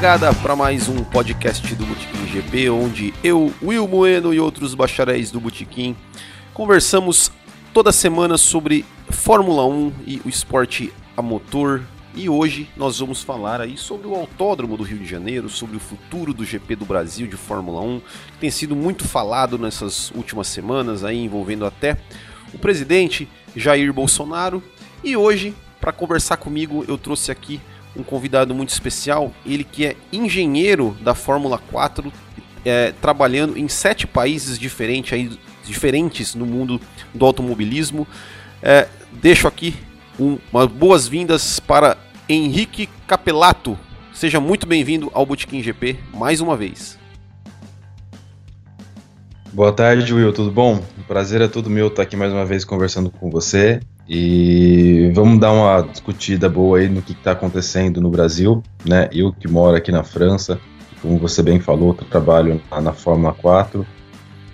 largada para mais um podcast do Botequim GP, onde eu, Will Bueno e outros bacharéis do Botequim conversamos toda semana sobre Fórmula 1 e o esporte a motor. E hoje nós vamos falar aí sobre o Autódromo do Rio de Janeiro, sobre o futuro do GP do Brasil de Fórmula 1, que tem sido muito falado nessas últimas semanas aí envolvendo até o presidente Jair Bolsonaro. E hoje, para conversar comigo, eu trouxe aqui um convidado muito especial, ele que é engenheiro da Fórmula 4, é, trabalhando em sete países diferentes, aí, diferentes no mundo do automobilismo. É, deixo aqui um, umas boas-vindas para Henrique Capelato. Seja muito bem-vindo ao Botequim GP mais uma vez. Boa tarde, Will, tudo bom? O prazer é todo meu estar aqui mais uma vez conversando com você e vamos dar uma discutida boa aí no que está acontecendo no Brasil, né? Eu que moro aqui na França, como você bem falou, trabalho na Fórmula 4.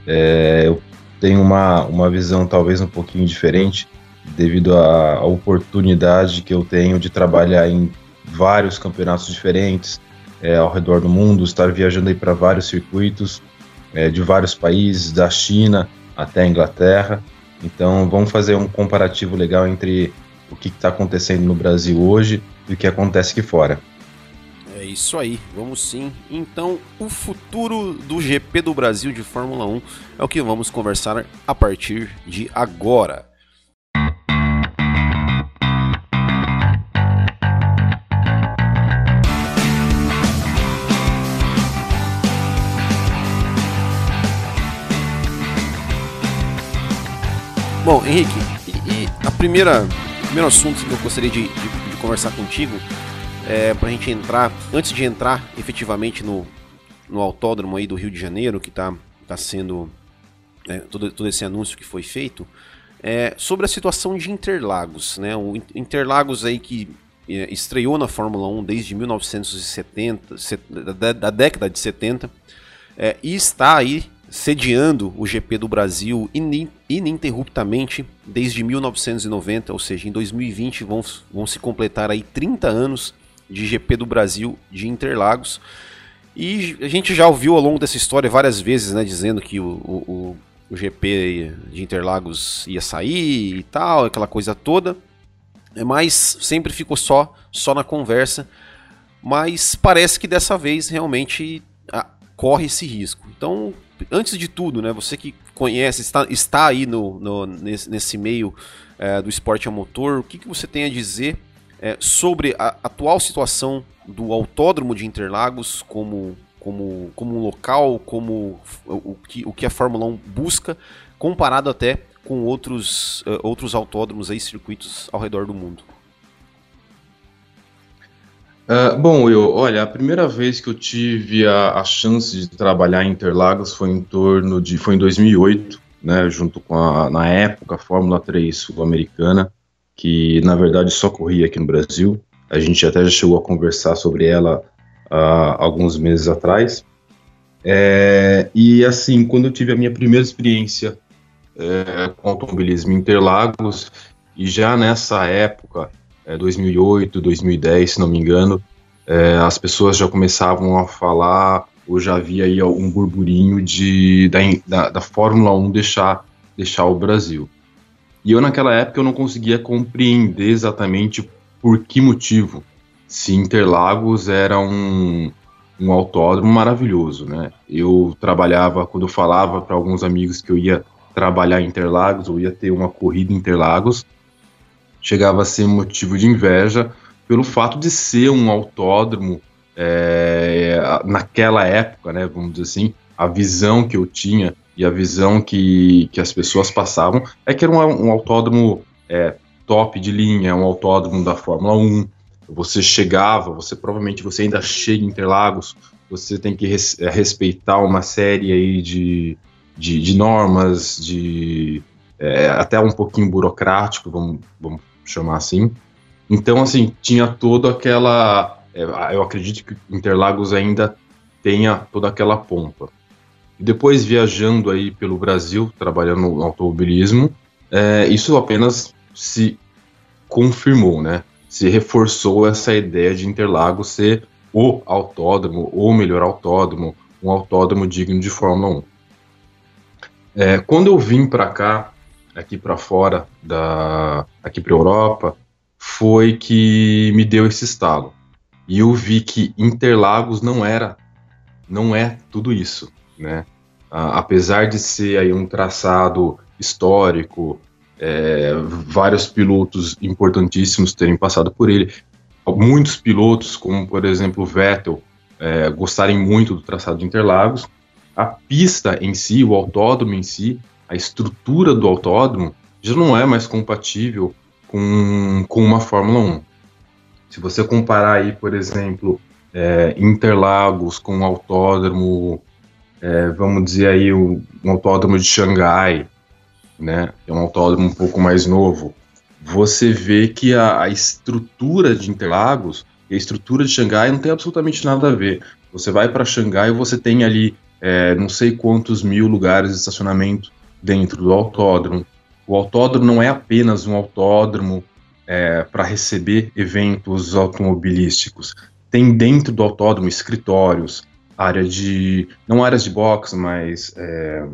É, eu tenho uma, uma visão talvez um pouquinho diferente devido à oportunidade que eu tenho de trabalhar em vários campeonatos diferentes é, ao redor do mundo, estar viajando aí para vários circuitos é, de vários países, da China até a Inglaterra. Então, vamos fazer um comparativo legal entre o que está acontecendo no Brasil hoje e o que acontece aqui fora. É isso aí, vamos sim. Então, o futuro do GP do Brasil de Fórmula 1 é o que vamos conversar a partir de agora. Bom, Henrique, e, e a primeira o primeiro assunto que eu gostaria de, de, de conversar contigo é para a gente entrar, antes de entrar efetivamente no, no autódromo aí do Rio de Janeiro, que está tá sendo é, todo, todo esse anúncio que foi feito, é, sobre a situação de Interlagos, né? O Interlagos aí que é, estreou na Fórmula 1 desde 1970, da, da década de 70, é, e está aí sediando o GP do Brasil ininterruptamente desde 1990, ou seja, em 2020 vão, vão se completar aí 30 anos de GP do Brasil de Interlagos. E a gente já ouviu ao longo dessa história várias vezes, né, dizendo que o, o, o GP de Interlagos ia sair e tal, aquela coisa toda, mas sempre ficou só, só na conversa. Mas parece que dessa vez realmente a, corre esse risco. Então, antes de tudo, né, você que conhece, está, está aí no, no nesse, nesse, meio é, do esporte a motor, o que, que você tem a dizer é, sobre a atual situação do autódromo de Interlagos como, como, como um local, como o, que, o que a Fórmula 1 busca, comparado até com outros, uh, outros autódromos aí, circuitos ao redor do mundo? Uh, bom, eu, olha, a primeira vez que eu tive a, a, chance de trabalhar em Interlagos foi em torno de, foi em 2008, né, junto com a, na época, a Fórmula 3 sul-americana, que na verdade só corria aqui no Brasil. A gente até já chegou a conversar sobre ela uh, alguns meses atrás. É, e assim, quando eu tive a minha primeira experiência é, com automobilismo em Interlagos, e já nessa época é, 2008, 2010, se não me engano, é, as pessoas já começavam a falar, ou já havia aí um burburinho de, da, da, da Fórmula 1 deixar, deixar o Brasil. E eu, naquela época, eu não conseguia compreender exatamente por que motivo, se Interlagos era um, um autódromo maravilhoso, né? Eu trabalhava, quando eu falava para alguns amigos que eu ia trabalhar em Interlagos, ou ia ter uma corrida em Interlagos, chegava a ser motivo de inveja pelo fato de ser um autódromo é, naquela época, né, vamos dizer assim, a visão que eu tinha e a visão que, que as pessoas passavam é que era um, um autódromo é, top de linha, um autódromo da Fórmula 1. Você chegava, você provavelmente você ainda chega em Interlagos, você tem que res, é, respeitar uma série aí de, de, de normas, de é, até um pouquinho burocrático, vamos, vamos chamar assim. Então, assim, tinha toda aquela. É, eu acredito que Interlagos ainda tenha toda aquela pompa. Depois, viajando aí pelo Brasil, trabalhando no automobilismo, é, isso apenas se confirmou, né? Se reforçou essa ideia de Interlagos ser o autódromo, ou melhor autódromo, um autódromo digno de Fórmula 1. É, quando eu vim para cá, aqui para fora, da, aqui para Europa, foi que me deu esse estalo. E eu vi que Interlagos não era, não é tudo isso, né? Ah, apesar de ser aí um traçado histórico, é, vários pilotos importantíssimos terem passado por ele, muitos pilotos, como por exemplo Vettel, é, gostarem muito do traçado de Interlagos, a pista em si, o autódromo em si, a estrutura do autódromo já não é mais compatível com, com uma Fórmula 1. Se você comparar aí, por exemplo, é, Interlagos com o autódromo, é, vamos dizer aí, o, um autódromo de Xangai, né, é um autódromo um pouco mais novo, você vê que a, a estrutura de Interlagos e a estrutura de Xangai não tem absolutamente nada a ver. Você vai para Xangai e você tem ali é, não sei quantos mil lugares de estacionamento dentro do autódromo. O autódromo não é apenas um autódromo é, para receber eventos automobilísticos. Tem dentro do autódromo escritórios, área de. não áreas de boxe, mas. É,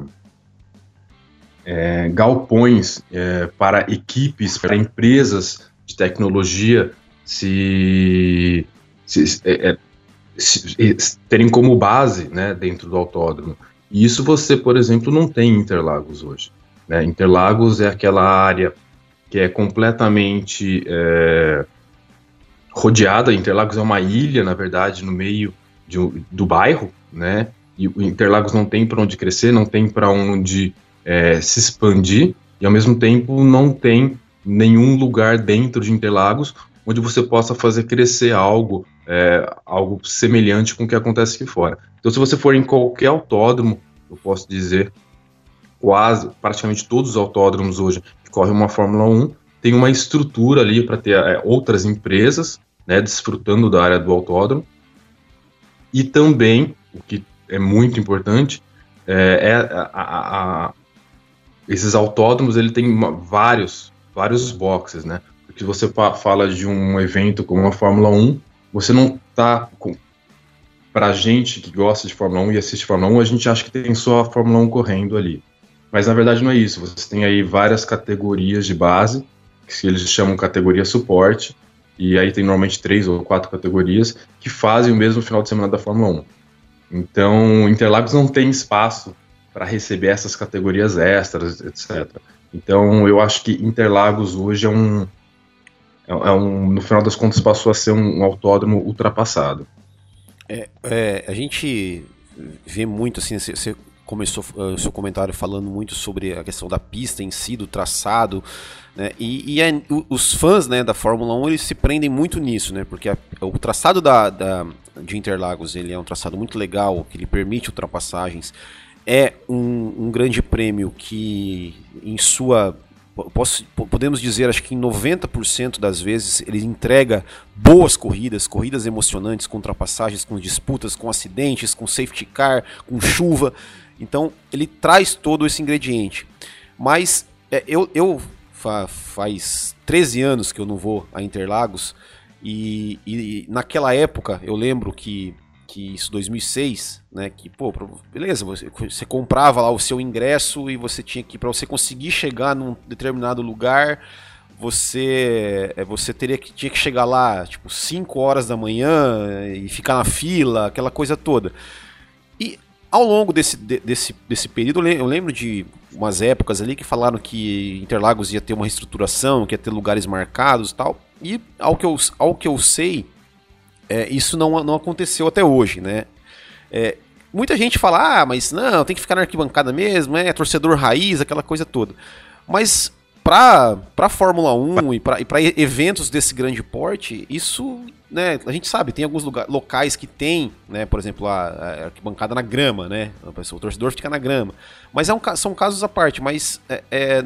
é, galpões é, para equipes, para empresas de tecnologia se, se, é, é, se, terem como base né, dentro do autódromo. E isso você, por exemplo, não tem em Interlagos hoje. Né? Interlagos é aquela área que é completamente é, rodeada. Interlagos é uma ilha, na verdade, no meio de, do bairro, né? E Interlagos não tem para onde crescer, não tem para onde é, se expandir, e ao mesmo tempo não tem nenhum lugar dentro de Interlagos onde você possa fazer crescer algo, é, algo semelhante com o que acontece aqui fora. Então, se você for em qualquer autódromo, eu posso dizer, quase, praticamente todos os autódromos hoje que correm uma Fórmula 1 tem uma estrutura ali para ter é, outras empresas, né, desfrutando da área do autódromo, e também, o que é muito importante, é, é a, a, a, esses autódromos ele tem uma, vários, vários boxes, né? Porque você fala de um evento como a Fórmula 1, você não tá com pra gente que gosta de Fórmula 1 e assiste Fórmula 1, a gente acha que tem só a Fórmula 1 correndo ali. Mas na verdade não é isso. Você tem aí várias categorias de base, que eles chamam categoria suporte, e aí tem normalmente três ou quatro categorias que fazem o mesmo final de semana da Fórmula 1. Então, Interlagos não tem espaço para receber essas categorias extras, etc. Então, eu acho que Interlagos hoje é um, é, é um no final das contas passou a ser um, um autódromo ultrapassado. É, é, a gente vê muito assim, você começou o uh, seu comentário falando muito sobre a questão da pista em si, do traçado, né? E, e é, os fãs né, da Fórmula 1 eles se prendem muito nisso, né? Porque a, o traçado da, da, de Interlagos ele é um traçado muito legal, que ele permite ultrapassagens é um, um grande prêmio que, em sua Posso, podemos dizer, acho que em 90% das vezes ele entrega boas corridas, corridas emocionantes, com ultrapassagens, com disputas, com acidentes, com safety car, com chuva. Então ele traz todo esse ingrediente. Mas é, eu, eu fa, faz 13 anos que eu não vou a Interlagos e, e naquela época eu lembro que que isso 2006, né, que pô, beleza, você, você comprava lá o seu ingresso e você tinha que para você conseguir chegar num determinado lugar, você é, você teria que tinha que chegar lá, tipo, 5 horas da manhã e ficar na fila, aquela coisa toda. E ao longo desse, desse, desse período, eu lembro de umas épocas ali que falaram que Interlagos ia ter uma reestruturação, que ia ter lugares marcados e tal. E ao que eu, ao que eu sei, é, isso não, não aconteceu até hoje, né? É, muita gente fala, ah, mas não, tem que ficar na arquibancada mesmo, é torcedor raiz, aquela coisa toda. Mas para para Fórmula 1 e para eventos desse grande porte, isso, né, a gente sabe, tem alguns lugar, locais que tem, né, por exemplo, a, a arquibancada na grama, né, o torcedor fica na grama. Mas é um, são casos à parte, mas é, é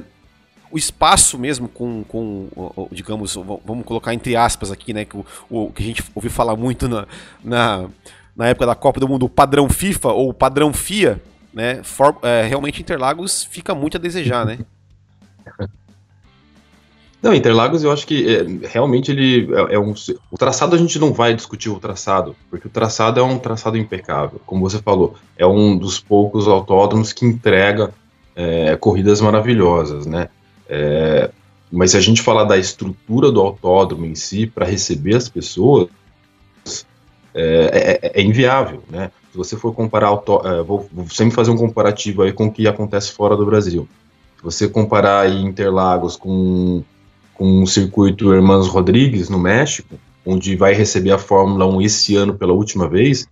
o espaço mesmo com, com digamos, vamos colocar entre aspas aqui, né, que o, o que a gente ouviu falar muito na, na, na, época da Copa do Mundo, o padrão FIFA ou o padrão FIA, né, for, é, realmente Interlagos fica muito a desejar, né? Não, Interlagos eu acho que é, realmente ele é, é, um. O traçado a gente não vai discutir o traçado, porque o traçado é um traçado impecável. Como você falou, é um dos poucos autódromos que entrega é, corridas maravilhosas, né? É, mas se a gente falar da estrutura do autódromo em si para receber as pessoas, é, é, é, inviável, né? Se você for comparar, auto, vou, vou sempre fazer um comparativo aí com o que acontece fora do Brasil. Se você comparar Interlagos com com o circuito Hermanos Rodrigues, no México, onde vai receber a Fórmula 1 esse ano pela última vez,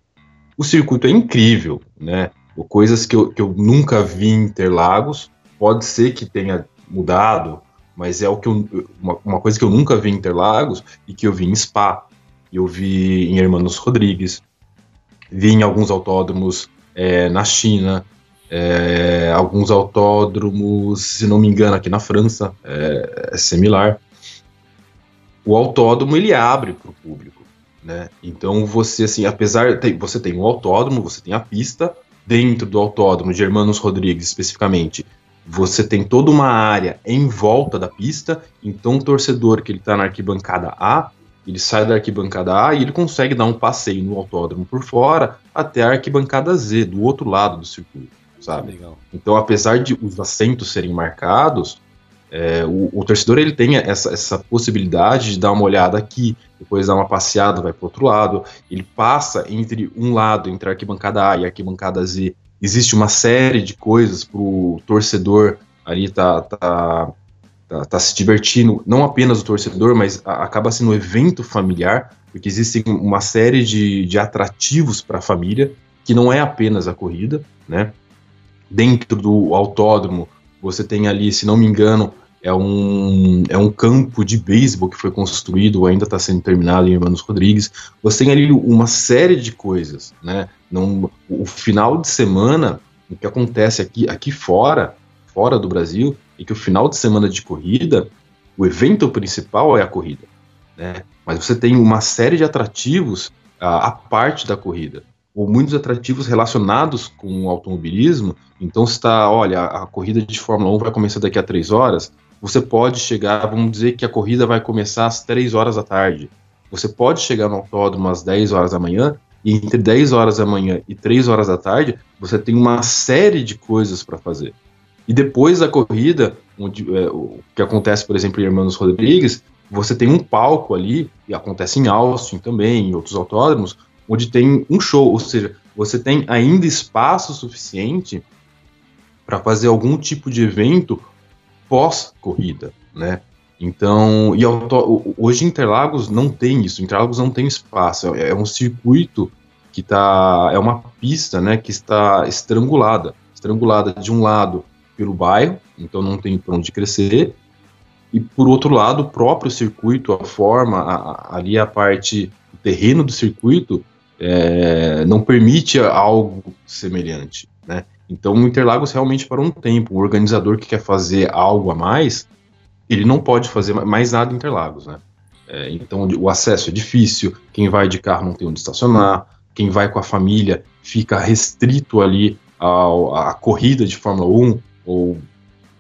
o circuito é incrível, né? Coisas que eu, que eu nunca vi em Interlagos, pode ser que tenha mudado, mas é o que eu, uma, uma, coisa que eu nunca vi em Interlagos e que eu vi em Spa, eu vi em Hermanos Rodrigues, vi em alguns autódromos é, na China, é, alguns autódromos, se não me engano, aqui na França é, é similar. O autódromo ele abre para o público, né? Então você assim, apesar de, você tem um autódromo, você tem a pista dentro do autódromo de Hermanos Rodrigues especificamente. Você tem toda uma área em volta da pista, então o torcedor que ele está na arquibancada A, ele sai da arquibancada A e ele consegue dar um passeio no autódromo por fora até a arquibancada Z, do outro lado do circuito sabe? Legal. Então, apesar de os assentos serem marcados, é, o, o, torcedor ele tem essa, essa possibilidade de dar uma olhada aqui, depois dar uma passeada, vai para outro lado. Ele passa entre um lado, entre a arquibancada A e a arquibancada Z. Existe uma série de coisas para o torcedor ali tá, tá, tá, tá, se divertindo, não apenas o torcedor, mas a, acaba sendo um evento familiar, porque existem uma série de, de atrativos para a família, que não é apenas a corrida, né? dentro do autódromo, você tem ali, se não me engano, é um, é um campo de beisebol que foi construído, ainda está sendo terminado em Hermanos Rodrigues. Você tem ali uma série de coisas, né? Não, o final de semana, o que acontece aqui, aqui fora, fora do Brasil, é que o final de semana de corrida, o evento principal é a corrida, né? Mas você tem uma série de atrativos à parte da corrida ou muitos atrativos relacionados com o automobilismo. Então, está, olha, a corrida de Fórmula 1 vai começar daqui a três horas, você pode chegar, vamos dizer que a corrida vai começar às três horas da tarde. Você pode chegar no autódromo às 10 horas da manhã, e entre 10 horas da manhã e 3 horas da tarde, você tem uma série de coisas para fazer. E depois da corrida, onde, é, o que acontece, por exemplo, em Hermanos Rodrigues, você tem um palco ali, e acontece em Austin também, em outros autódromos, onde tem um show, ou seja, você tem ainda espaço suficiente para fazer algum tipo de evento pós-corrida, né? Então, e hoje Interlagos não tem isso, Interlagos não tem espaço, é, é um circuito que tá, é uma pista, né, que está estrangulada, estrangulada de um lado pelo bairro, então não tem para onde crescer, e por outro lado, o próprio circuito, a forma, a, a, ali a parte, o terreno do circuito é, não permite algo semelhante, né? Então, o Interlagos realmente para um tempo, o organizador que quer fazer algo a mais, ele não pode fazer mais nada em Interlagos, né? É, então, o acesso é difícil, quem vai de carro não tem onde estacionar, quem vai com a família fica restrito ali à corrida de Fórmula 1, ou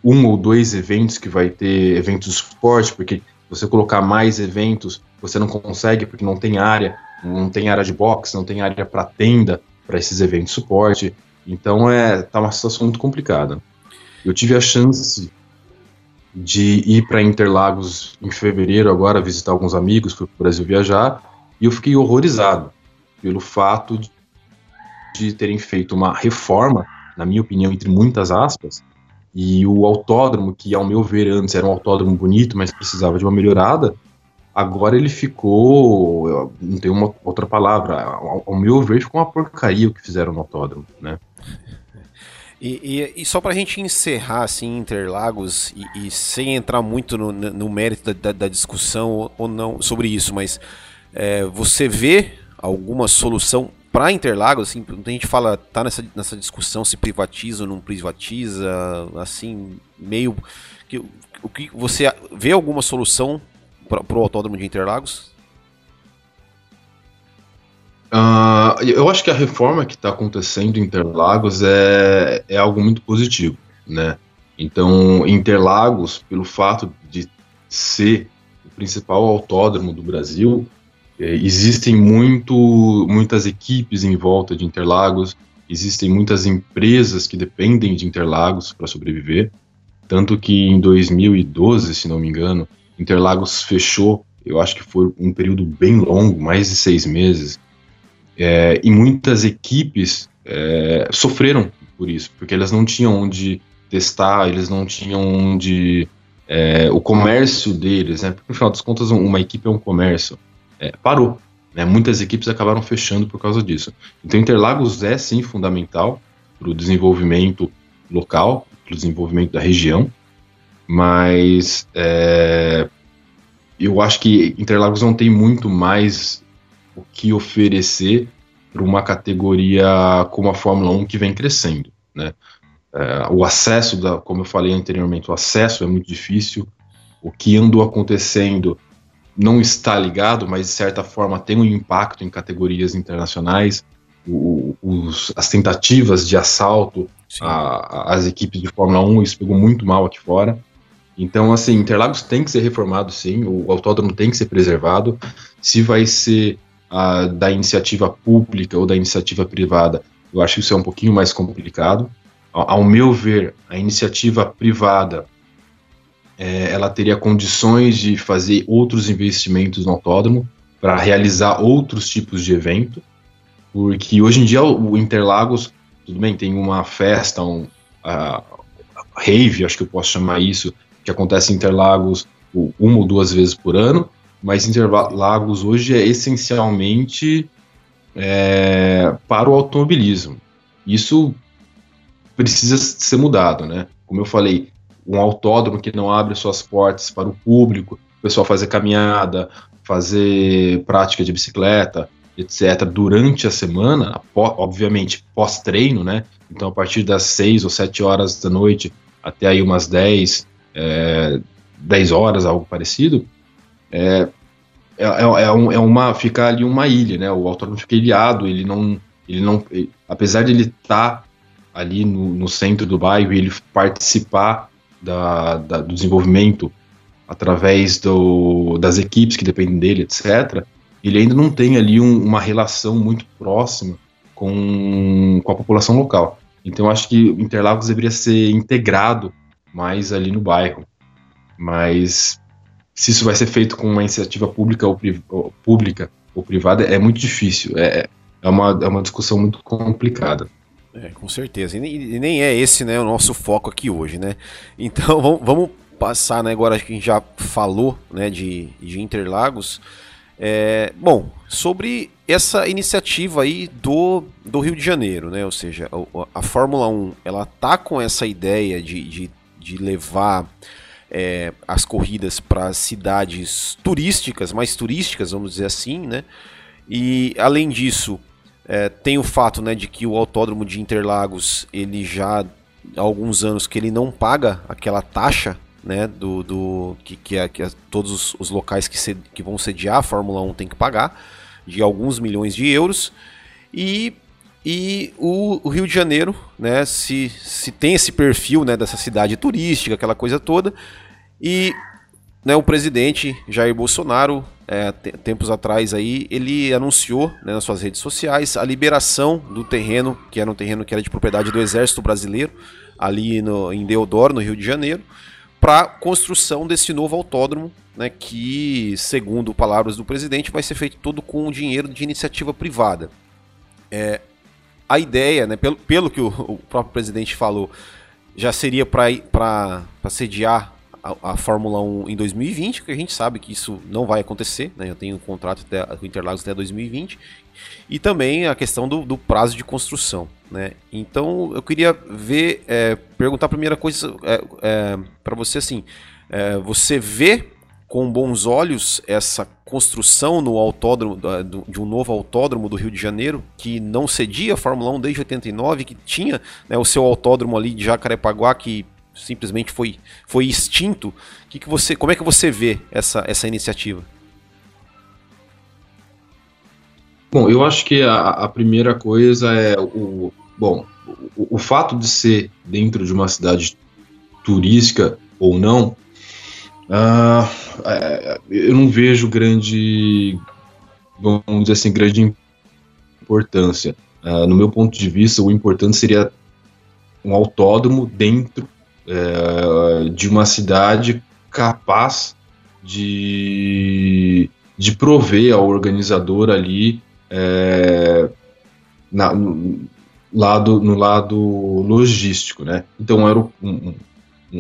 um ou dois eventos que vai ter eventos de esporte, porque você colocar mais eventos, você não consegue porque não tem área não tem área de boxe, não tem área para tenda para esses eventos de suporte. Então é tá uma situação muito complicada. Eu tive a chance de ir para Interlagos em fevereiro agora visitar alguns amigos, para o Brasil viajar e eu fiquei horrorizado pelo fato de, de terem feito uma reforma, na minha opinião, entre muitas aspas, e o autódromo, que ao meu ver antes era um autódromo bonito, mas precisava de uma melhorada, Agora ele ficou. Não tem uma outra palavra. Ao, ao meu ver, ficou uma porcaria o que fizeram no autódromo, né? E, e, e, só pra gente encerrar, assim, Interlagos, e, e sem entrar muito no, no mérito da, da, da, discussão ou não sobre isso, mas é, você vê alguma solução para Interlagos? Assim, a gente fala, tá nessa, nessa discussão se privatiza ou não privatiza, assim, meio. Que, o que você vê alguma solução para o Autódromo de Interlagos? Uh, eu acho que a reforma que está acontecendo em Interlagos é, é algo muito positivo, né? Então, Interlagos, pelo fato de ser o principal autódromo do Brasil, é, existem muito, muitas equipes em volta de Interlagos, existem muitas empresas que dependem de Interlagos para sobreviver. Tanto que em 2012, se não me engano, Interlagos fechou, eu acho que foi um período bem longo, mais de seis meses, é, e muitas equipes é, sofreram por isso, porque elas não tinham onde testar, eles não tinham onde. É, o comércio deles, né? Porque, no final das contas, uma equipe é um comércio é, parou. Né? Muitas equipes acabaram fechando por causa disso. Então, Interlagos é sim fundamental para o desenvolvimento local, para o desenvolvimento da região, mas é, eu acho que Interlagos não tem muito mais o que oferecer para uma categoria como a Fórmula 1 que vem crescendo, né? É, o acesso, da, como eu falei anteriormente, o acesso é muito difícil. O que andou acontecendo não está ligado, mas de certa forma tem um impacto em categorias internacionais. O, os, as tentativas de assalto às equipes de Fórmula 1, isso pegou muito mal aqui fora. Então, assim, Interlagos tem que ser reformado, sim, o autódromo tem que ser preservado. Se vai ser uh, da iniciativa pública ou da iniciativa privada, eu acho que isso é um pouquinho mais complicado. Ao, ao meu ver, a iniciativa privada é, ela teria condições de fazer outros investimentos no autódromo para realizar outros tipos de evento, porque hoje em dia o Interlagos, tudo bem, tem uma festa, um rave, acho que eu posso chamar isso, que acontece em Interlagos uma ou duas vezes por ano, mas Interlagos hoje é essencialmente é, para o automobilismo. Isso precisa ser mudado, né? Como eu falei, um autódromo que não abre suas portas para o público, o pessoal fazer caminhada, fazer prática de bicicleta, etc., durante a semana, obviamente pós-treino, né? Então, a partir das 6 ou 7 horas da noite até aí umas 10, é, 10 horas, algo parecido, é, é, é, é, um, é uma, fica ali uma ilha, né? O autódromo fica ilhado, ele não, ele não, ele, apesar de ele estar tá ali no, no centro do bairro ele participar da, da, do desenvolvimento através do, das equipes que dependem dele, etc., ele ainda não tem ali um, uma relação muito próxima com, com a população local. Então, acho que Interlagos deveria ser integrado mais ali no bairro. Mas se isso vai ser feito com uma iniciativa pública ou, ou pública ou privada, é muito difícil. É, é, uma, é uma discussão muito complicada. É, com certeza. E, nem é esse né, o nosso foco aqui hoje, né? Então vamos, vamos passar, né, agora que a gente já falou né, de, de Interlagos. É, bom, sobre essa iniciativa aí do, do Rio de Janeiro, né? Ou seja, a, a Fórmula 1 ela tá com essa ideia de, de, de levar é, as corridas para cidades turísticas, mais turísticas, vamos dizer assim, né? E além disso, é, tem o fato né, de que o autódromo de Interlagos, ele já há alguns anos que ele não paga aquela taxa né, do, do que, que, é, que é, todos os, os locais que, se, que vão sediar a Fórmula 1 tem que pagar, de alguns milhões de euros. E, e o, o, Rio de Janeiro, né, se, se tem esse perfil né, dessa cidade turística, aquela coisa toda, e né, o presidente Jair Bolsonaro, é, tempos atrás aí, ele anunciou né, nas suas redes sociais a liberação do terreno, que era um terreno que era de propriedade do Exército Brasileiro, ali no, em Deodoro, no Rio de Janeiro, para construção desse novo autódromo, né, que, segundo palavras do presidente, vai ser feito todo com dinheiro de iniciativa privada. É, a ideia, né, pelo, pelo que o, o próprio presidente falou, já seria para sediar a, a, Fórmula 1 em 2020, que a gente sabe que isso não vai acontecer, né? Eu tenho um contrato até, com Interlagos até 2020. E também a questão do, do prazo de construção, né? Então eu queria ver, é, perguntar a primeira coisa é, é, para você assim, é, você vê com bons olhos essa construção no autódromo de um novo autódromo do Rio de Janeiro que não cedia a Fórmula 1 desde 89, que tinha né, o seu autódromo ali de Jacarepaguá que simplesmente foi, foi extinto. Que que você, como é que você vê essa, essa iniciativa? Bom, eu acho que a, a primeira coisa é o. Bom, o, o, fato de ser dentro de uma cidade turística ou não, uh, eu não vejo grande, vamos dizer assim, grande importância. Uh, no meu ponto de vista, o importante seria um autódromo dentro é, de uma cidade capaz de, de prover ao organizador ali é, na, no, lado, no lado logístico, né? Então era um,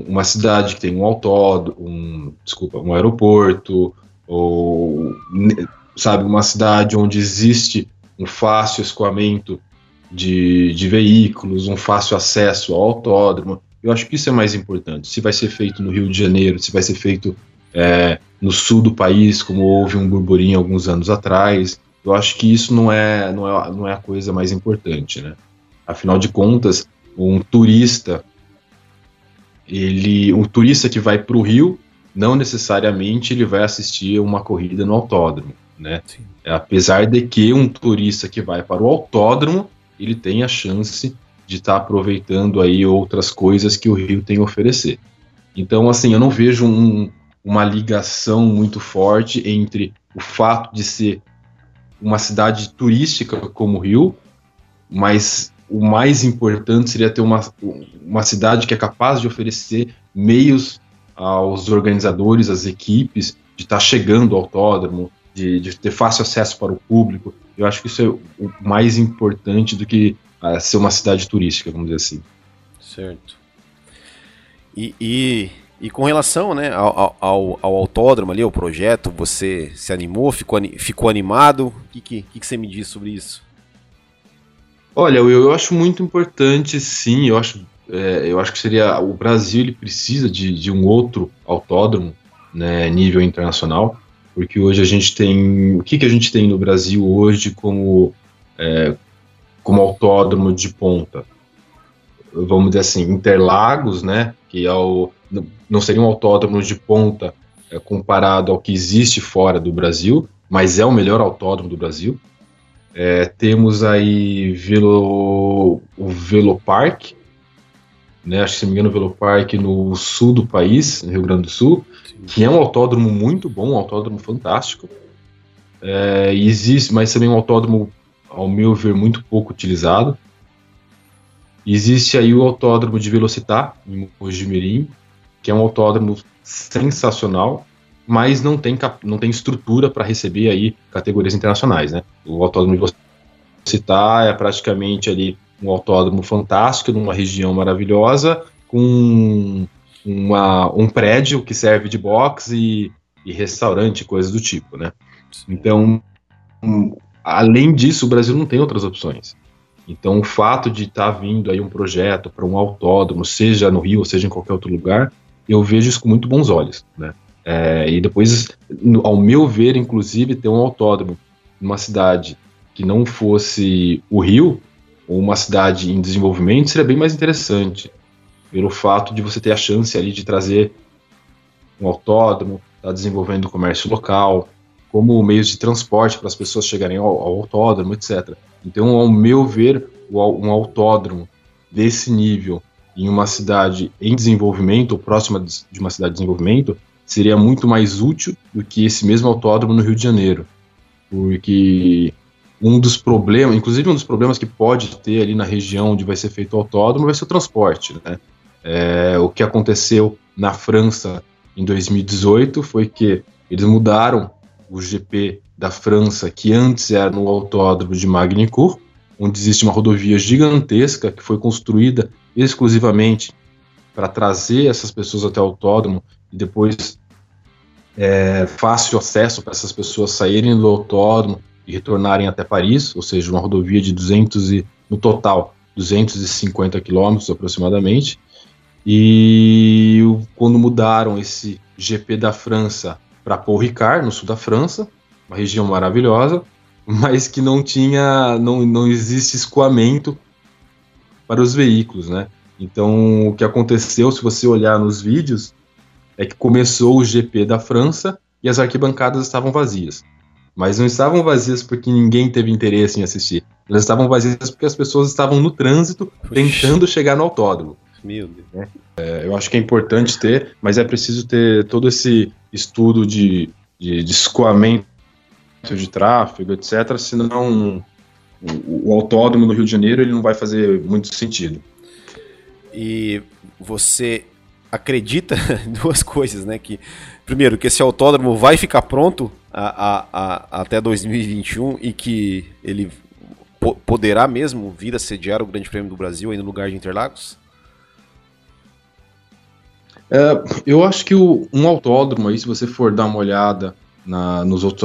uma cidade que tem um autódromo, um, desculpa, um aeroporto, ou sabe, uma cidade onde existe um fácil escoamento de, de veículos, um fácil acesso ao autódromo. Eu acho que isso é mais importante. Se vai ser feito no Rio de Janeiro, se vai ser feito é, no sul do país, como houve um burburinho alguns anos atrás, eu acho que isso não é, não é, não é a coisa mais importante, né? Afinal de contas, um turista, ele, um turista que vai para o Rio, não necessariamente ele vai assistir uma corrida no autódromo, né? É, apesar de que um turista que vai para o autódromo, ele tem a chance de estar tá aproveitando aí outras coisas que o Rio tem a oferecer. Então, assim, eu não vejo um, uma ligação muito forte entre o fato de ser uma cidade turística como o Rio, mas o mais importante seria ter uma, uma cidade que é capaz de oferecer meios aos organizadores, às equipes, de estar tá chegando ao autódromo, de, de, ter fácil acesso para o público. Eu acho que isso é o mais importante do que uh, ser uma cidade turística, vamos dizer assim. Certo. E, e, e com relação né, ao, ao, ao, autódromo ali, ao projeto, você se animou, ficou, ficou animado? O que, que, que, você me diz sobre isso? Olha, eu, eu acho muito importante, sim. Eu acho, é, eu acho que seria. O Brasil ele precisa de, de um outro autódromo, né, nível internacional, porque hoje a gente tem. O que, que a gente tem no Brasil hoje como, é, como autódromo de ponta. Vamos dizer assim, Interlagos, né, que é o, não seria um autódromo de ponta é, comparado ao que existe fora do Brasil, mas é o melhor autódromo do Brasil. É, temos aí Velo, o Velopark, né, acho que se não me engano, o Velopark no sul do país, no Rio Grande do Sul, Sim. que é um autódromo muito bom, um autódromo fantástico. É, existe, mas também um autódromo ao meu ver, muito pouco utilizado. Existe aí o autódromo de Velocitar, em Mojimirim, que é um autódromo sensacional, mas não tem, não tem estrutura para receber aí categorias internacionais, né? O autódromo de Velocitar é praticamente ali um autódromo fantástico, numa região maravilhosa, com uma, um prédio que serve de box e, e restaurante, coisas do tipo, né? Então, além disso, o Brasil não tem outras opções. Então, o fato de estar tá vindo aí um projeto para um autódromo, seja no Rio, seja em qualquer outro lugar, eu vejo isso com muito bons olhos, né? É, e depois, ao meu ver, inclusive, ter um autódromo numa cidade que não fosse o Rio, ou uma cidade em desenvolvimento, seria bem mais interessante. Pelo fato de você ter a chance ali de trazer um autódromo, estar tá desenvolvendo o comércio local, como meios de transporte para as pessoas chegarem ao, ao, autódromo, etc. Então, ao meu ver, um autódromo desse nível em uma cidade em desenvolvimento, ou próxima de uma cidade de desenvolvimento, seria muito mais útil do que esse mesmo autódromo no Rio de Janeiro. Porque um dos problemas, inclusive um dos problemas que pode ter ali na região onde vai ser feito o autódromo vai ser o transporte. Né? É, o que aconteceu na França em 2018 foi que eles mudaram o GP da França, que antes era no autódromo de Magny-Cours, onde existe uma rodovia gigantesca que foi construída exclusivamente para trazer essas pessoas até o autódromo e depois é, fácil acesso para essas pessoas saírem do autódromo e retornarem até Paris, ou seja, uma rodovia de 200 e, no total 250 quilômetros aproximadamente. E quando mudaram esse GP da França para Paul Ricard, no sul da França, uma região maravilhosa, mas que não tinha, não, não existe escoamento para os veículos, né? Então, o que aconteceu, se você olhar nos vídeos, é que começou o GP da França e as arquibancadas estavam vazias. Mas não estavam vazias porque ninguém teve interesse em assistir. Elas estavam vazias porque as pessoas estavam no trânsito tentando chegar no autódromo. Meu Deus. É, eu acho que é importante ter, mas é preciso ter todo esse estudo de, de, de escoamento de tráfego, etc., senão o, o autódromo do Rio de Janeiro ele não vai fazer muito sentido. E você acredita duas coisas, né? Que, primeiro, que esse autódromo vai ficar pronto a, a, a, até 2021 e que ele po poderá mesmo vir a sediar o Grande Prêmio do Brasil aí no lugar de Interlagos? É, eu acho que o, um autódromo aí, se você for dar uma olhada na, nos outros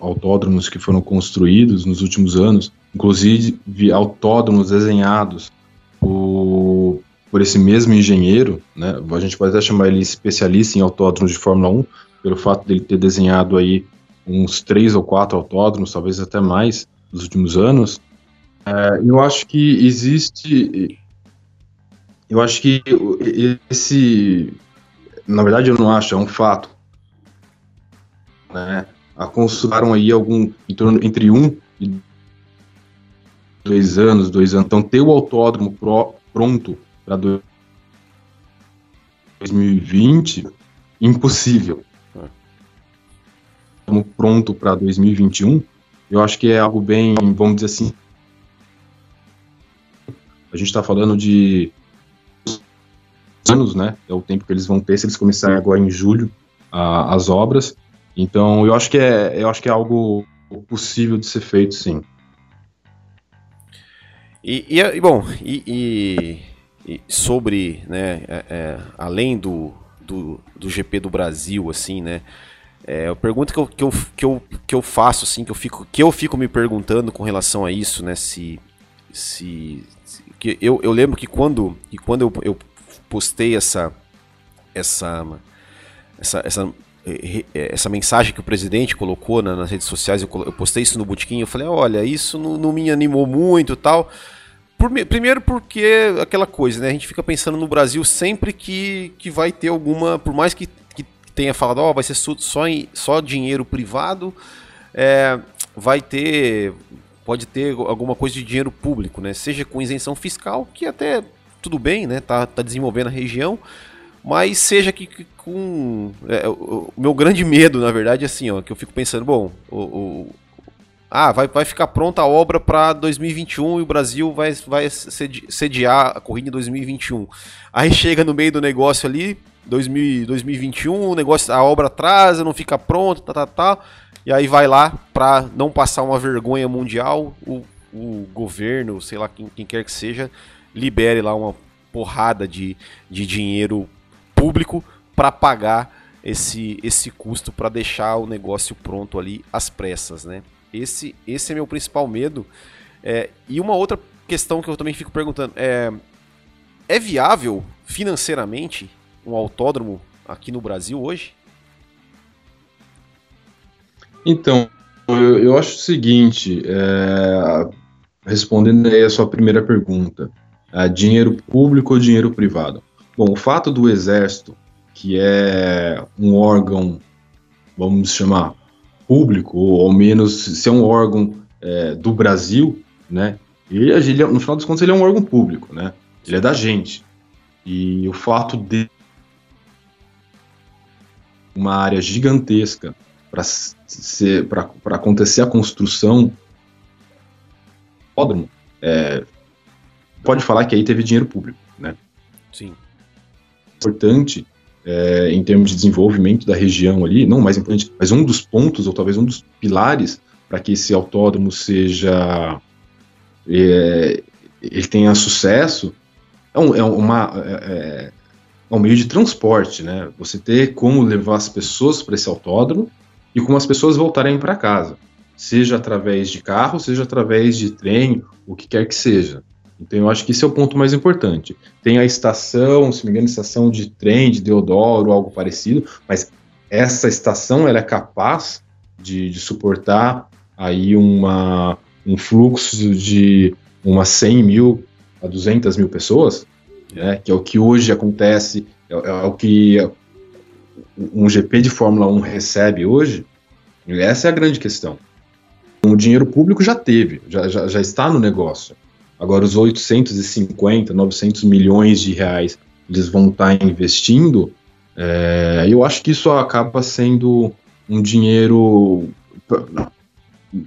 autódromos que foram construídos nos últimos anos, inclusive autódromos desenhados por, por esse mesmo engenheiro, né? A gente pode até chamar ele especialista em autódromos de Fórmula 1, pelo fato dele ter desenhado aí uns três ou quatro autódromos, talvez até mais, nos últimos anos. É, eu acho que existe. Eu acho que esse. Na verdade, eu não acho, é um fato. Né? A construíram aí algum. Em torno, entre um e dois anos, dois anos. Então, ter o autódromo pro, pronto para 2020, impossível. Estamos pronto para 2021, eu acho que é algo bem, vamos dizer assim, a gente está falando de anos, né? É o tempo que eles vão ter se eles começarem agora em julho a, as obras. Então, eu acho que é, eu acho que é algo possível de ser feito, sim. E, e bom, e, e, sobre, né, é, é, além do, do, do, GP do Brasil, assim, né, é, a pergunta que eu, que, eu, que, eu, que eu faço, assim, que eu, fico, que eu fico me perguntando com relação a isso, né, se, se, se que eu, eu lembro que quando, que quando eu, eu postei essa, essa, essa, essa essa mensagem que o presidente colocou nas redes sociais, eu, postei isso no Botequim, eu falei, olha, isso não, não me animou muito tal. Por, primeiro porque aquela coisa, né? A gente fica pensando no Brasil sempre que, que vai ter alguma, por mais que, que tenha falado, ó, oh, vai ser só, em, só dinheiro privado, é, vai ter, pode ter alguma coisa de dinheiro público, né? Seja com isenção fiscal, que até tudo bem, né? Tá, tá desenvolvendo a região, mas seja que, que com é, o, o, meu grande medo, na verdade, é assim, ó, que eu fico pensando, bom, o, o ah, vai, vai ficar pronta a obra para 2021 e o Brasil vai, vai sediar a corrida em 2021. Aí chega no meio do negócio ali, 2000, 2021, o negócio, a obra atrasa, não fica pronta, tá, tá, tá. E aí vai lá para não passar uma vergonha mundial, o, o governo, sei lá quem, quem quer que seja, libere lá uma porrada de, de dinheiro público para pagar esse, esse custo para deixar o negócio pronto ali às pressas, né? Esse, esse é meu principal medo. É, e uma outra questão que eu também fico perguntando é: é viável financeiramente um autódromo aqui no Brasil hoje? Então, eu, eu acho o seguinte, é, respondendo aí a sua primeira pergunta, é, dinheiro público ou dinheiro privado? Bom, o fato do Exército, que é um órgão, vamos chamar, público, ou ao menos ser um órgão é, do Brasil, né? E ele, no final dos contos ele é um órgão público, né? Ele é da gente. E o fato de uma área gigantesca para acontecer a construção é, pode falar que aí teve dinheiro público, né? Sim. Importante é, em termos de desenvolvimento da região ali, não mais importante, mas um dos pontos, ou talvez um dos pilares para que esse autódromo seja. É, ele tenha sucesso, é, um, é uma, é, é, é um meio de transporte, né? Você ter como levar as pessoas para esse autódromo e como as pessoas voltarem para casa, seja através de carro, seja através de trem, o que quer que seja. Então eu acho que esse é o ponto mais importante. Tem a estação, se não me engano, estação de trem de Deodoro, algo parecido, mas essa estação ela é capaz de, de suportar aí uma, um fluxo de umas 100 mil a 200 mil pessoas, né, que é o que hoje acontece, é, é o que um GP de Fórmula 1 recebe hoje. Essa é a grande questão. O dinheiro público já teve, já, já, já está no negócio. Agora, os 850, 900 milhões de reais eles vão estar investindo, É, eu acho que isso acaba sendo um dinheiro,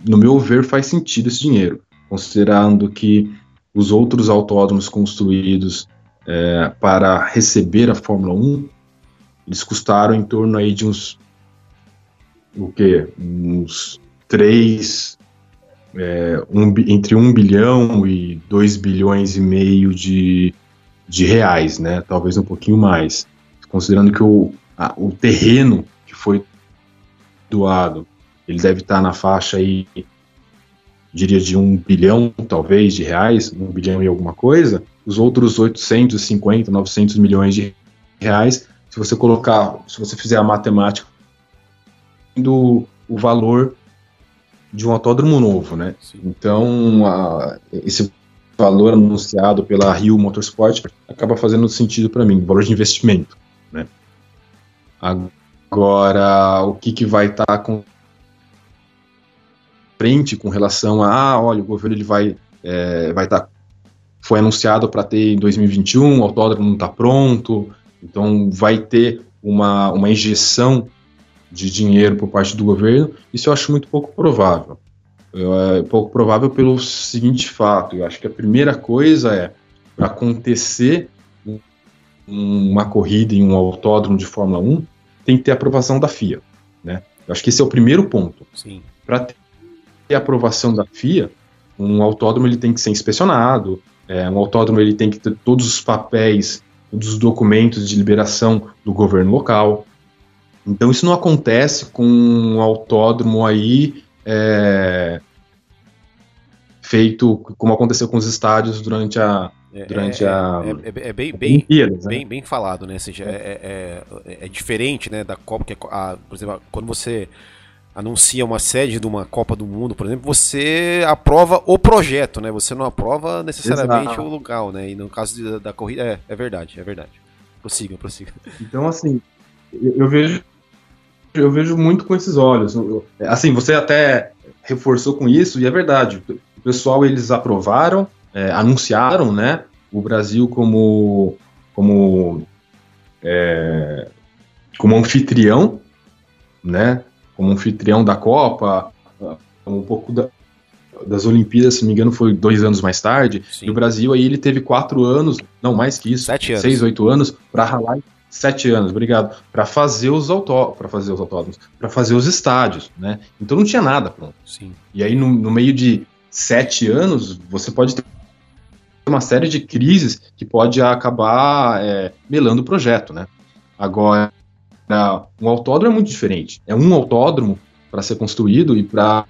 no meu ver, faz sentido esse dinheiro, considerando que os outros autódromos construídos é, para receber a Fórmula 1, eles custaram em torno aí de uns o que uns 3 é, um, entre 1 bilhão e 2 bilhões e meio de, de reais, né? Talvez um pouquinho mais. Considerando que o, a, o terreno que foi doado, ele deve estar na faixa aí, diria de 1 bilhão, talvez, de reais, 1 bilhão e alguma coisa. Os outros 850, 900 milhões de reais, se você colocar, se você fizer a matemática do o valor de um autódromo novo, né? Sim. Então, a, esse valor anunciado pela Rio Motorsport acaba fazendo sentido para mim, valor de investimento, né? Agora, o que, que vai estar tá com frente com relação a, ah, olha, o governo ele vai é, vai estar tá, foi anunciado para ter em 2021, o autódromo não está pronto, então vai ter uma, uma injeção de dinheiro por parte do governo, isso eu acho muito pouco provável. É pouco provável pelo seguinte fato: eu acho que a primeira coisa é, para acontecer uma corrida em um autódromo de Fórmula 1, tem que ter aprovação da FIA. Né? Eu acho que esse é o primeiro ponto. Para ter aprovação da FIA, um autódromo ele tem que ser inspecionado, é, um autódromo ele tem que ter todos os papéis, todos os documentos de liberação do governo local. Então isso não acontece com um autódromo aí é, feito como aconteceu com os estádios durante a é, durante é, a é, é, é bem bem, né? bem bem falado né? Seja, é, é, diferente né da Copa que a, por exemplo quando você anuncia uma sede de uma Copa do Mundo por exemplo você aprova o projeto né? Você não aprova necessariamente Exato. o lugar né? E no caso da, da corrida é, é verdade é verdade. Prossiga prossiga. Então assim eu, eu vejo eu vejo muito com esses olhos. Assim, você até reforçou com isso, e é verdade. O pessoal, eles aprovaram, é, anunciaram, né, o Brasil como, como, é, como anfitrião, né, como anfitrião da Copa, um pouco da, das Olimpíadas, se não me engano, foi dois anos mais tarde. Sim. E o Brasil aí ele teve quatro anos, não mais que isso, Sete anos. seis, oito anos, para ralar Sete anos, obrigado. Para fazer os autó para fazer os autódromos, para fazer os estádios, né? Então não tinha nada pronto. Sim. E aí, no, no meio de sete anos, você pode ter uma série de crises que pode acabar é, melando o projeto, né? Agora, um autódromo é muito diferente. É um autódromo para ser construído e para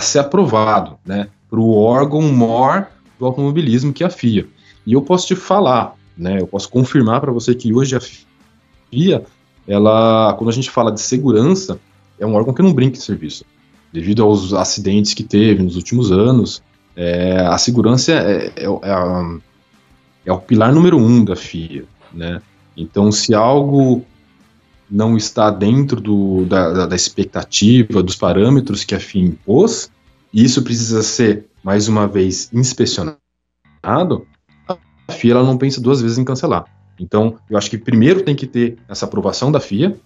ser aprovado, né? Para o órgão maior do automobilismo que é a FIA. E eu posso te falar, né? Eu posso confirmar para você que hoje a FIA, ela, quando a gente fala de segurança, é um órgão que não brinca em serviço. Devido aos acidentes que teve nos últimos anos, é, a segurança é, é, é, a, é, o pilar número um da FIA, né? Então, se algo não está dentro do, da, da, expectativa, dos parâmetros que a FIA impôs, isso precisa ser, mais uma vez, inspecionado, a FIA ela não pensa duas vezes em cancelar. Então, eu acho que primeiro tem que ter essa aprovação da FIA,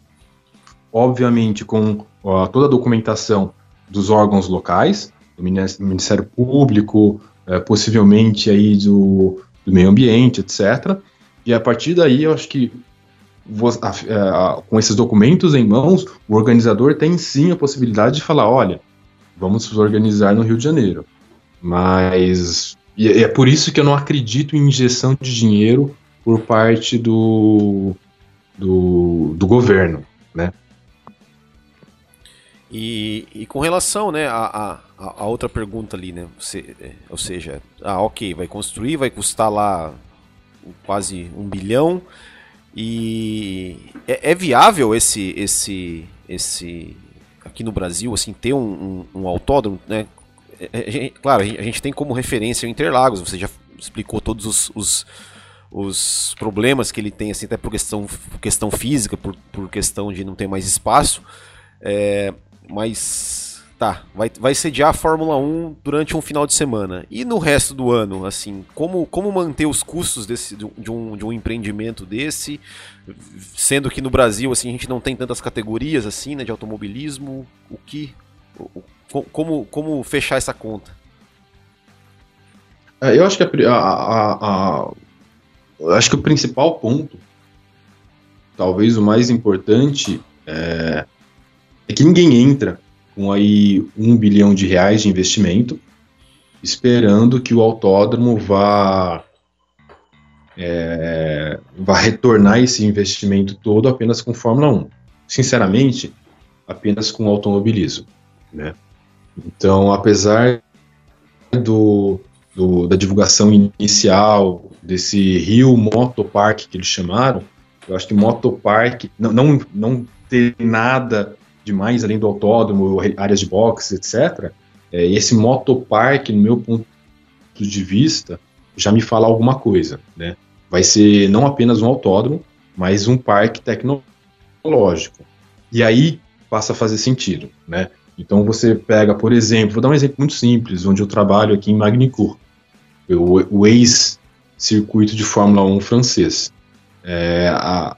obviamente com ó, toda a documentação dos órgãos locais, do Ministério Público, é, possivelmente aí do, do, meio ambiente, etc. E a partir daí, eu acho que a, a, é, com esses documentos em mãos, o organizador tem sim a possibilidade de falar, olha, vamos nos organizar no Rio de Janeiro. Mas e é por isso que eu não acredito em injeção de dinheiro por parte do, do, do governo, né? E, e, com relação, né, a, a, a, outra pergunta ali, né, você, é, ou seja, ah, ok, vai construir, vai custar lá quase um bilhão e é, é viável esse, esse, esse aqui no Brasil, assim, ter um, um, um autódromo, né, é, é, claro, a gente tem como referência o Interlagos, você já explicou todos os, os, os problemas que ele tem, assim, até por questão, por questão física, por, por questão de não ter mais espaço. É, mas tá, vai, vai sediar a Fórmula 1 durante um final de semana. E no resto do ano, assim, como, como manter os custos desse, de, um, de um empreendimento desse, sendo que no Brasil, assim, a gente não tem tantas categorias, assim, né, de automobilismo, o que... como, como fechar essa conta? É, eu acho que a, a, a, acho que o principal ponto, talvez o mais importante, é, é que ninguém entra com aí um bilhão de reais de investimento, esperando que o autódromo vá é, vá retornar esse investimento todo apenas com Fórmula 1. Sinceramente, apenas com automobilismo. Né? Então, apesar do, do, da divulgação inicial desse Rio Motopark que eles chamaram, eu acho que Motopark não, não, não ter nada demais além do autódromo, áreas de boxe, etc. É, esse motopark, no meu ponto de vista, já me fala alguma coisa, né? Vai ser não apenas um autódromo, mas um parque tecnológico. E aí passa a fazer sentido, né? Então você pega, por exemplo, vou dar um exemplo muito simples, onde eu trabalho aqui em Magnicourt, o, o ex-circuito de Fórmula 1 francês. É, a,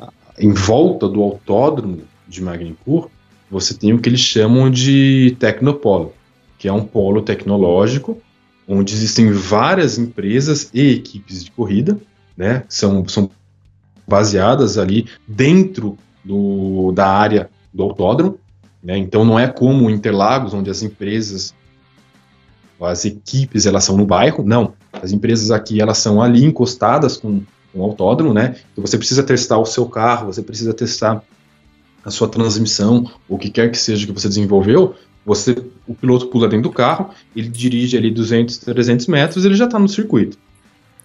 a, em volta do autódromo de Magnicourt, você tem o que eles chamam de Tecnopolo, que é um polo tecnológico onde existem várias empresas e equipes de corrida, né? São, são baseadas ali dentro do, da área do autódromo, né? Então não é como Interlagos, onde as empresas, as equipes, elas são no bairro, não. As empresas aqui, elas são ali encostadas com um autódromo, né? Então você precisa testar o seu carro, você precisa testar a sua transmissão, o que quer que seja que você desenvolveu, você, o piloto pula dentro do carro, ele dirige ali 200, 300 metros, ele já está no circuito,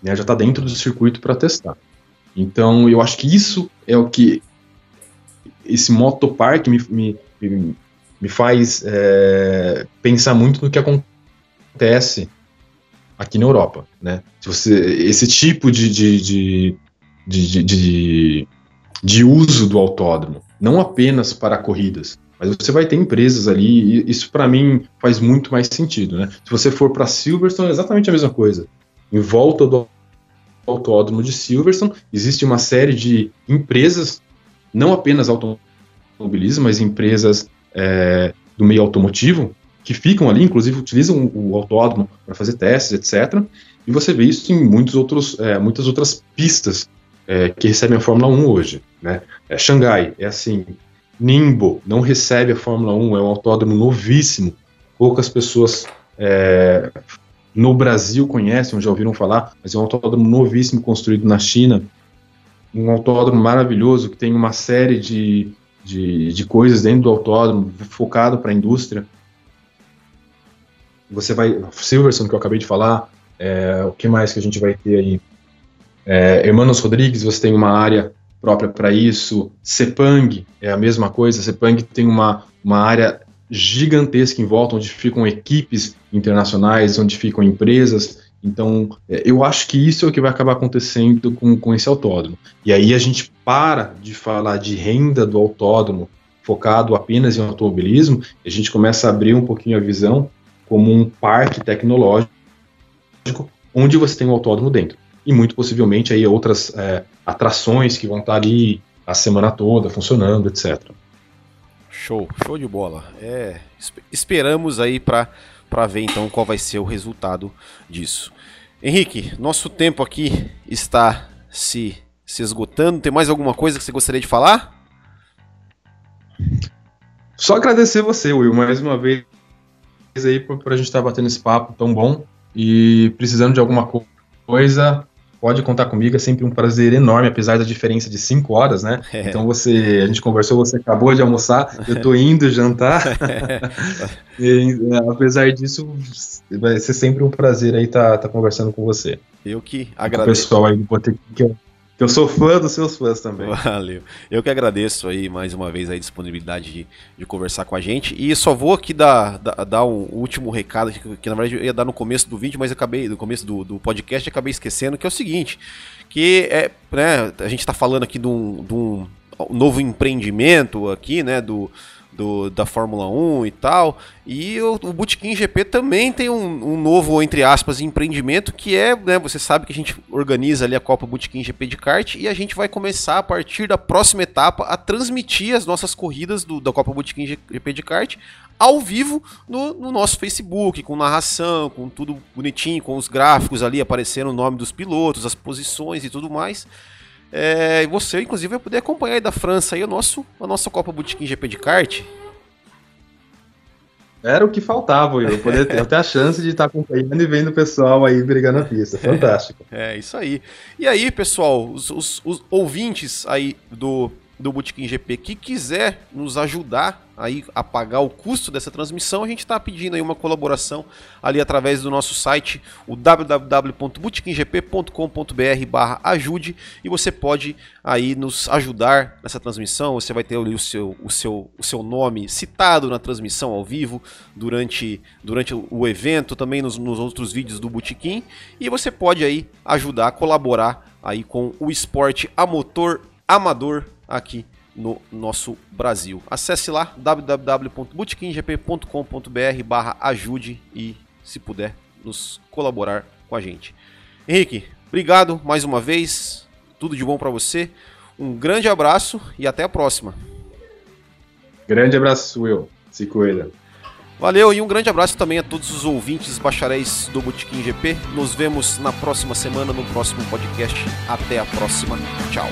né, já está dentro do circuito para testar. Então, eu acho que isso é o que esse motopark me, me, me, faz é, pensar muito no que acontece aqui na Europa, né? Se você, esse tipo de, de, de, de, de, uso do autódromo, não apenas para corridas, mas você vai ter empresas ali, e isso para mim faz muito mais sentido, né? Se você for para Silverstone, é exatamente a mesma coisa. Em volta do autódromo de Silverstone, existe uma série de empresas, não apenas automobilismo, mas empresas é, do meio automotivo, que ficam ali, inclusive utilizam o autódromo para fazer testes, etc. E você vê isso em muitos outros, é, muitas outras pistas é, que recebem a Fórmula 1 hoje. Né? É, Xangai é assim, Nimbo não recebe a Fórmula 1, é um autódromo novíssimo, poucas pessoas é, no Brasil conhecem ou já ouviram falar, mas é um autódromo novíssimo construído na China, um autódromo maravilhoso que tem uma série de, de, de coisas dentro do autódromo focado para a indústria. Você vai, Silverstone que eu acabei de falar, é, o que mais que a gente vai ter aí? É, Hermanos Rodrigues, você tem uma área própria para isso. Sepang é a mesma coisa. Sepang tem uma, uma área gigantesca em volta, onde ficam equipes internacionais, onde ficam empresas. Então, é, eu acho que isso é o que vai acabar acontecendo com, com esse autódromo. E aí a gente para de falar de renda do autódromo focado apenas em automobilismo, a gente começa a abrir um pouquinho a visão como um parque tecnológico onde você tem um autódromo dentro e muito possivelmente aí outras é, atrações que vão estar ali a semana toda funcionando, etc. Show, show de bola. É, esperamos aí para ver então qual vai ser o resultado disso. Henrique, nosso tempo aqui está se, se esgotando. Tem mais alguma coisa que você gostaria de falar? Só agradecer você, Will, mais uma vez aí por, por a gente estar batendo esse papo tão bom e precisando de alguma coisa, pode contar comigo, é sempre um prazer enorme, apesar da diferença de 5 horas, né? É. Então você, a gente conversou, você acabou de almoçar, eu estou indo jantar. e, é, apesar disso, vai ser sempre um prazer aí estar tá, tá conversando com você. Eu que agradeço. O pessoal aí do Botequim, eu sou fã dos seus fãs também. Valeu. Eu que agradeço aí mais uma vez a disponibilidade de, de conversar com a gente. E só vou aqui dar, dar, dar um último recado que, que, na verdade eu ia dar no começo do vídeo, mas acabei, no começo do, do podcast, acabei esquecendo, que é o seguinte: que é, né, a gente está falando aqui de um, de um novo empreendimento aqui, né, do, do, da Fórmula 1 e tal. E o, o Bootkin GP também tem um, um, novo, entre aspas, empreendimento que é, né, você sabe que a gente organiza ali a Copa Bootkin GP de kart e a gente vai começar a partir da próxima etapa a transmitir as nossas corridas do, da Copa Bootkin GP de kart ao vivo no, no, nosso Facebook, com narração, com tudo bonitinho, com os gráficos ali aparecendo o nome dos pilotos, as posições e tudo mais. É, você, inclusive, vai poder acompanhar aí da França aí o nosso, a nossa Copa Boutiquim GP de kart. Era o que faltava, eu poder ter até a chance de estar acompanhando e vendo o pessoal aí brigando na pista. Fantástico. É, isso aí. E aí, pessoal, os, os, os ouvintes aí do do Botequim GP que quiser nos ajudar aí a pagar o custo dessa transmissão, a gente está pedindo aí uma colaboração ali através do nosso site, o www.botequimgp.com.br barra ajude e você pode aí nos ajudar nessa transmissão, você vai ter ali o seu, o seu, o seu nome citado na transmissão ao vivo durante, durante o evento, também nos, nos outros vídeos do Botequim e você pode aí ajudar, colaborar aí com o esporte a motor amador aqui no nosso Brasil. Acesse lá www.bootkinggp.com.br barra ajude e, se puder, nos colaborar com a gente. Henrique, obrigado mais uma vez. Tudo de bom para você. Um grande abraço e até a próxima. Grande abraço, Will. Se cuida. Valeu e um grande abraço também a todos os ouvintes bacharéis do Botequim GP. Nos vemos na próxima semana, no próximo podcast. Até a próxima. Tchau.